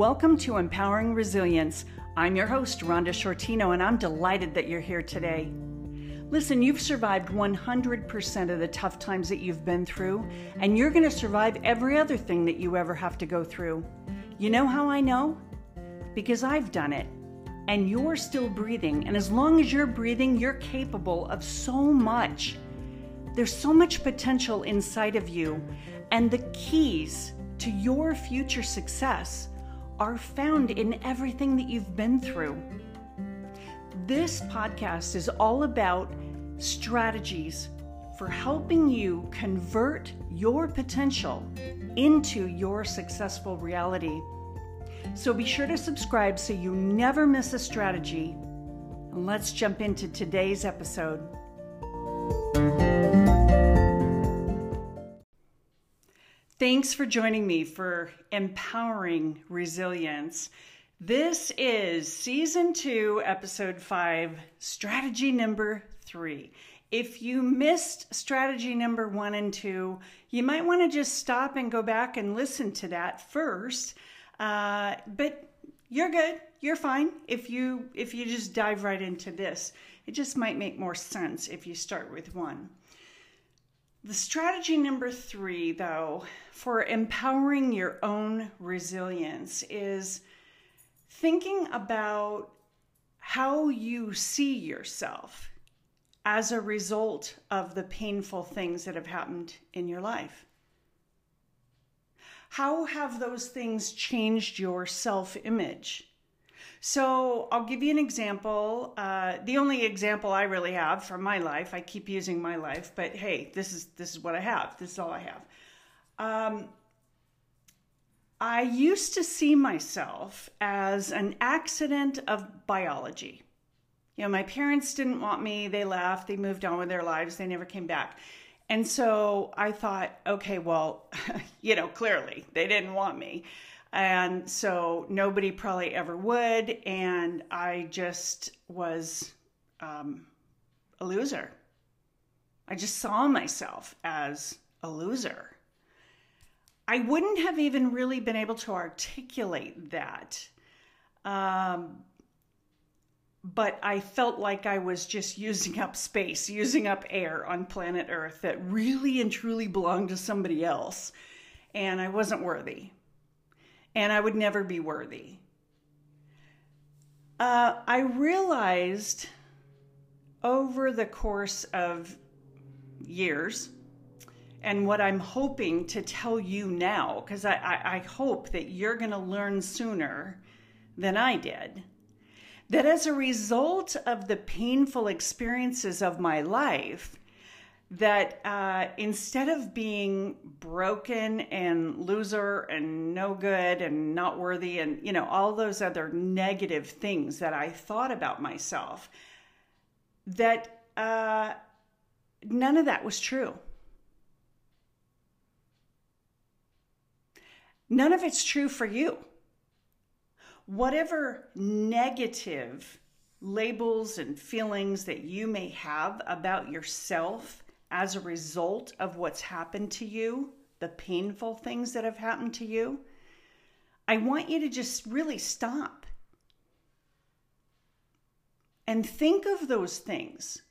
Welcome to Empowering Resilience. I'm your host, Rhonda Sciortino, and I'm delighted that you're here today. Listen, you've survived 100% of the tough times that you've been through, and you're going to survive every other thing that you ever have to go through. You know how I know? Because I've done it, and you're still breathing, and as long as you're breathing, you're capable of so much. There's so much potential inside of you, and the keys to your future success are found in everything that you've been through. This podcast is all about strategies for helping you convert your potential into your successful reality. So be sure to subscribe so you never miss a strategy. And let's jump into today's episode. Thanks for joining me for Empowering Resilience. This is season two, episode five, strategy number three. If you missed strategy number one and two, you might want to just stop and go back and listen to that first. Uh, but you're good. You're fine if you if you just dive right into this. It just might make more sense if you start with one. The strategy number three, though, for empowering your own resilience is thinking about how you see yourself as a result of the painful things that have happened in your life. How have those things changed your self image? So I'll give you an example. Uh, the only example I really have from my life. I keep using my life, but hey, this is this is what I have. This is all I have. Um, I used to see myself as an accident of biology. You know, my parents didn't want me. They left. They moved on with their lives. They never came back. And so I thought, okay, well, you know, clearly they didn't want me. And so nobody probably ever would. And I just was um, a loser. I just saw myself as a loser. I wouldn't have even really been able to articulate that. Um, but I felt like I was just using up space, using up air on planet Earth that really and truly belonged to somebody else. And I wasn't worthy and I would never be worthy. Uh, I realized over the course of years, and what I'm hoping to tell you now, because I, I, I hope that you're going to learn sooner than I did, that as a result of the painful experiences of my life, that uh, instead of being broken and loser and no good and not worthy and you know all those other negative things that i thought about myself that uh, none of that was true. None of it's true for you. Whatever negative labels and feelings that you may have about yourself as a result of what's happened to you, the painful things that have happened to you, I want you to just really stop and think of those things.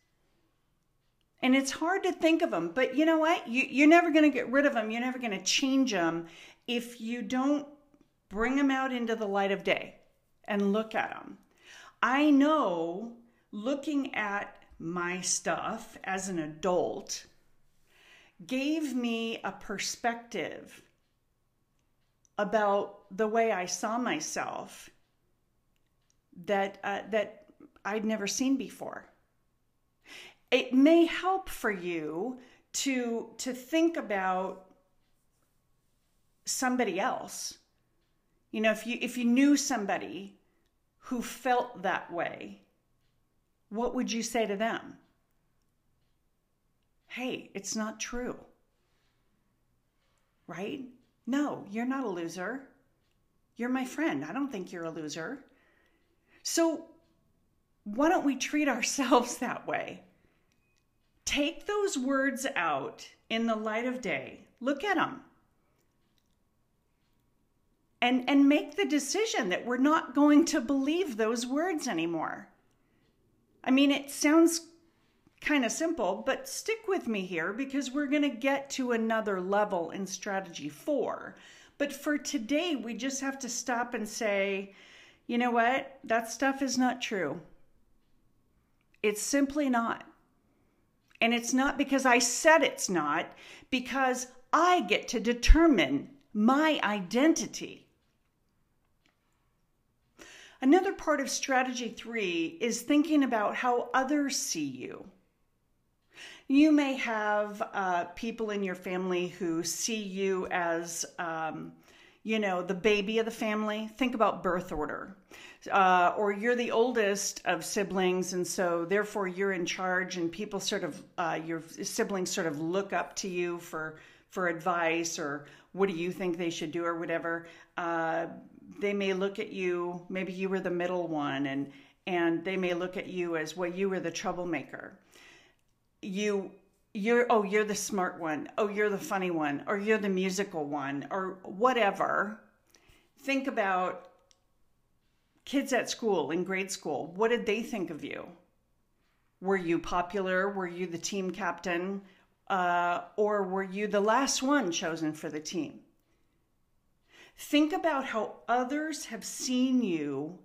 And it's hard to think of them, but you know what? You, you're never going to get rid of them. You're never going to change them if you don't bring them out into the light of day and look at them. I know looking at my stuff as an adult gave me a perspective about the way I saw myself that uh, that I'd never seen before. It may help for you to to think about somebody else. You know, if you if you knew somebody who felt that way, what would you say to them? Hey, it's not true. Right? No, you're not a loser. You're my friend. I don't think you're a loser. So, why don't we treat ourselves that way? Take those words out in the light of day. Look at them. and and make the decision that we're not going to believe those words anymore. I mean, it sounds kind of simple, but stick with me here because we're going to get to another level in strategy 4. But for today, we just have to stop and say, you know what? That stuff is not true. It's simply not. And it's not because I said it's not, because I get to determine my identity. Another part of strategy three is thinking about how others see you. You may have uh, people in your family who see you as, um, you know, the baby of the family. Think about birth order. Uh, or you're the oldest of siblings, and so therefore you're in charge, and people sort of, uh, your siblings sort of look up to you for for advice or what do you think they should do or whatever. Uh, they may look at you, maybe you were the middle one, and and they may look at you as well, you were the troublemaker. You you're oh you're the smart one. Oh you're the funny one. Or you're the musical one. Or whatever. Think about kids at school in grade school. What did they think of you? Were you popular? Were you the team captain? Uh, or were you the last one chosen for the team Think about how others have seen you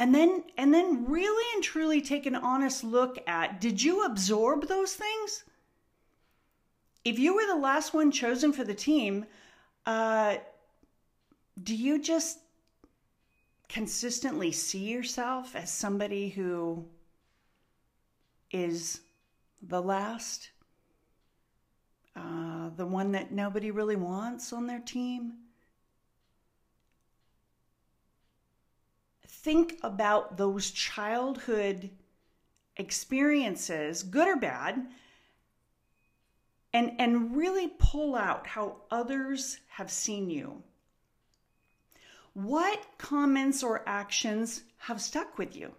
and then and then really and truly take an honest look at did you absorb those things? If you were the last one chosen for the team uh, do you just consistently see yourself as somebody who is the last uh, the one that nobody really wants on their team. Think about those childhood experiences, good or bad, and, and really pull out how others have seen you. What comments or actions have stuck with you?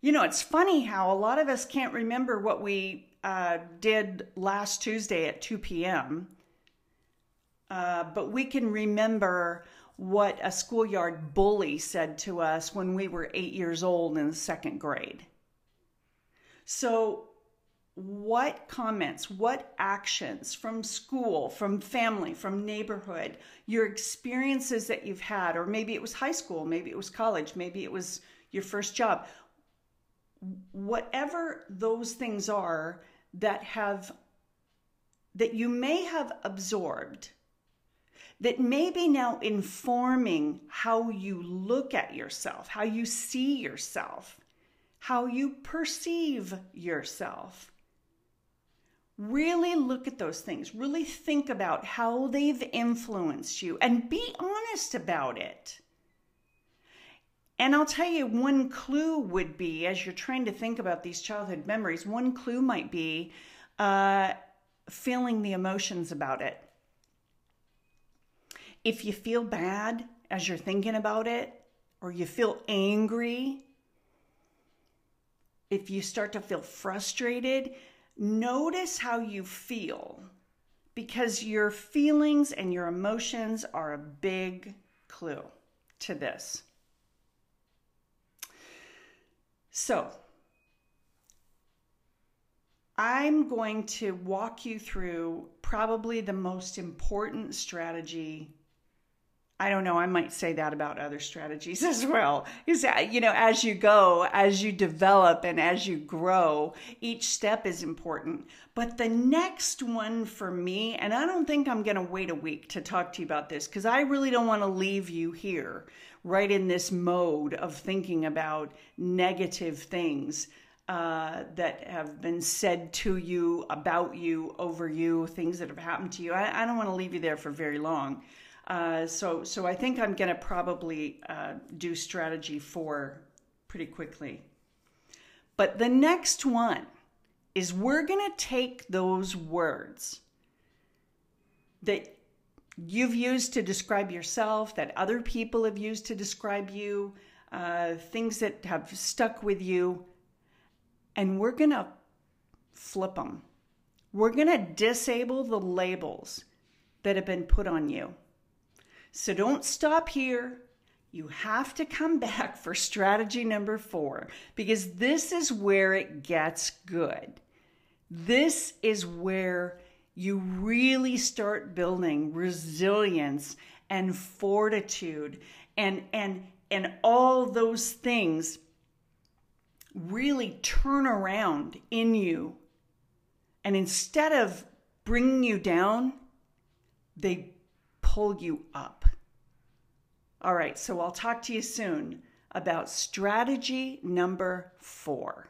You know, it's funny how a lot of us can't remember what we uh, did last Tuesday at 2 p.m. Uh, but we can remember what a schoolyard bully said to us when we were eight years old in the second grade. So, what comments, what actions from school, from family, from neighborhood, your experiences that you've had, or maybe it was high school, maybe it was college, maybe it was your first job, whatever those things are, that have that you may have absorbed that may be now informing how you look at yourself, how you see yourself, how you perceive yourself. Really look at those things. Really think about how they've influenced you and be honest about it. And I'll tell you, one clue would be as you're trying to think about these childhood memories, one clue might be uh, feeling the emotions about it. If you feel bad as you're thinking about it, or you feel angry, if you start to feel frustrated, notice how you feel because your feelings and your emotions are a big clue to this. So, I'm going to walk you through probably the most important strategy. I don't know, I might say that about other strategies as well. Is that, you know, as you go, as you develop and as you grow, each step is important. But the next one for me, and I don't think I'm going to wait a week to talk to you about this because I really don't want to leave you here right in this mode of thinking about negative things uh, that have been said to you, about you, over you, things that have happened to you. I, I don't want to leave you there for very long. Uh, so, so I think I'm going to probably uh, do strategy four pretty quickly. But the next one is we're going to take those words that you've used to describe yourself, that other people have used to describe you, uh, things that have stuck with you, and we're going to flip them. We're going to disable the labels that have been put on you. So don't stop here. You have to come back for strategy number four because this is where it gets good. This is where you really start building resilience and fortitude and and and all those things really turn around in you and instead of bringing you down they pull you up all right so i'll talk to you soon about strategy number 4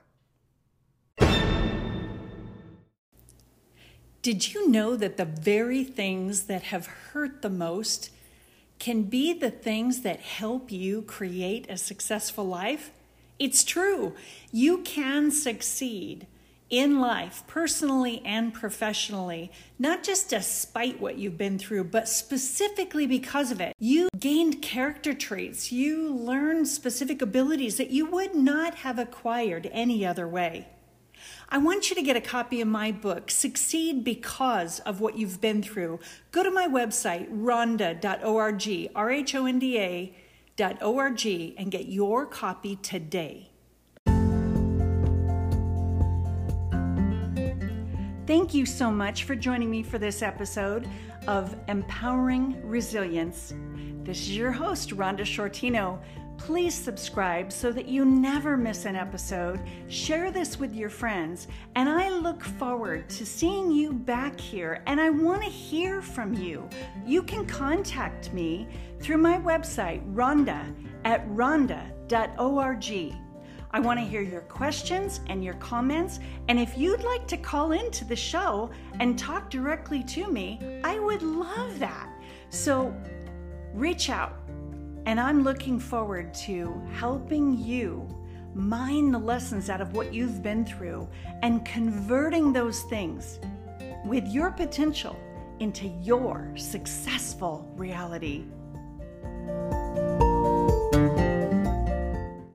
Did you know that the very things that have hurt the most can be the things that help you create a successful life? It's true. You can succeed in life, personally and professionally, not just despite what you've been through, but specifically because of it. You gained character traits, you learned specific abilities that you would not have acquired any other way. I want you to get a copy of my book, Succeed Because of What You've Been Through. Go to my website, rhonda.org, R H O N D A.org, and get your copy today. Thank you so much for joining me for this episode of Empowering Resilience. This is your host, Rhonda Sciortino. Please subscribe so that you never miss an episode. Share this with your friends, and I look forward to seeing you back here. And I want to hear from you. You can contact me through my website, Rhonda at rhonda.org. I want to hear your questions and your comments. And if you'd like to call into the show and talk directly to me, I would love that. So reach out and I'm looking forward to helping you mine the lessons out of what you've been through and converting those things with your potential into your successful reality.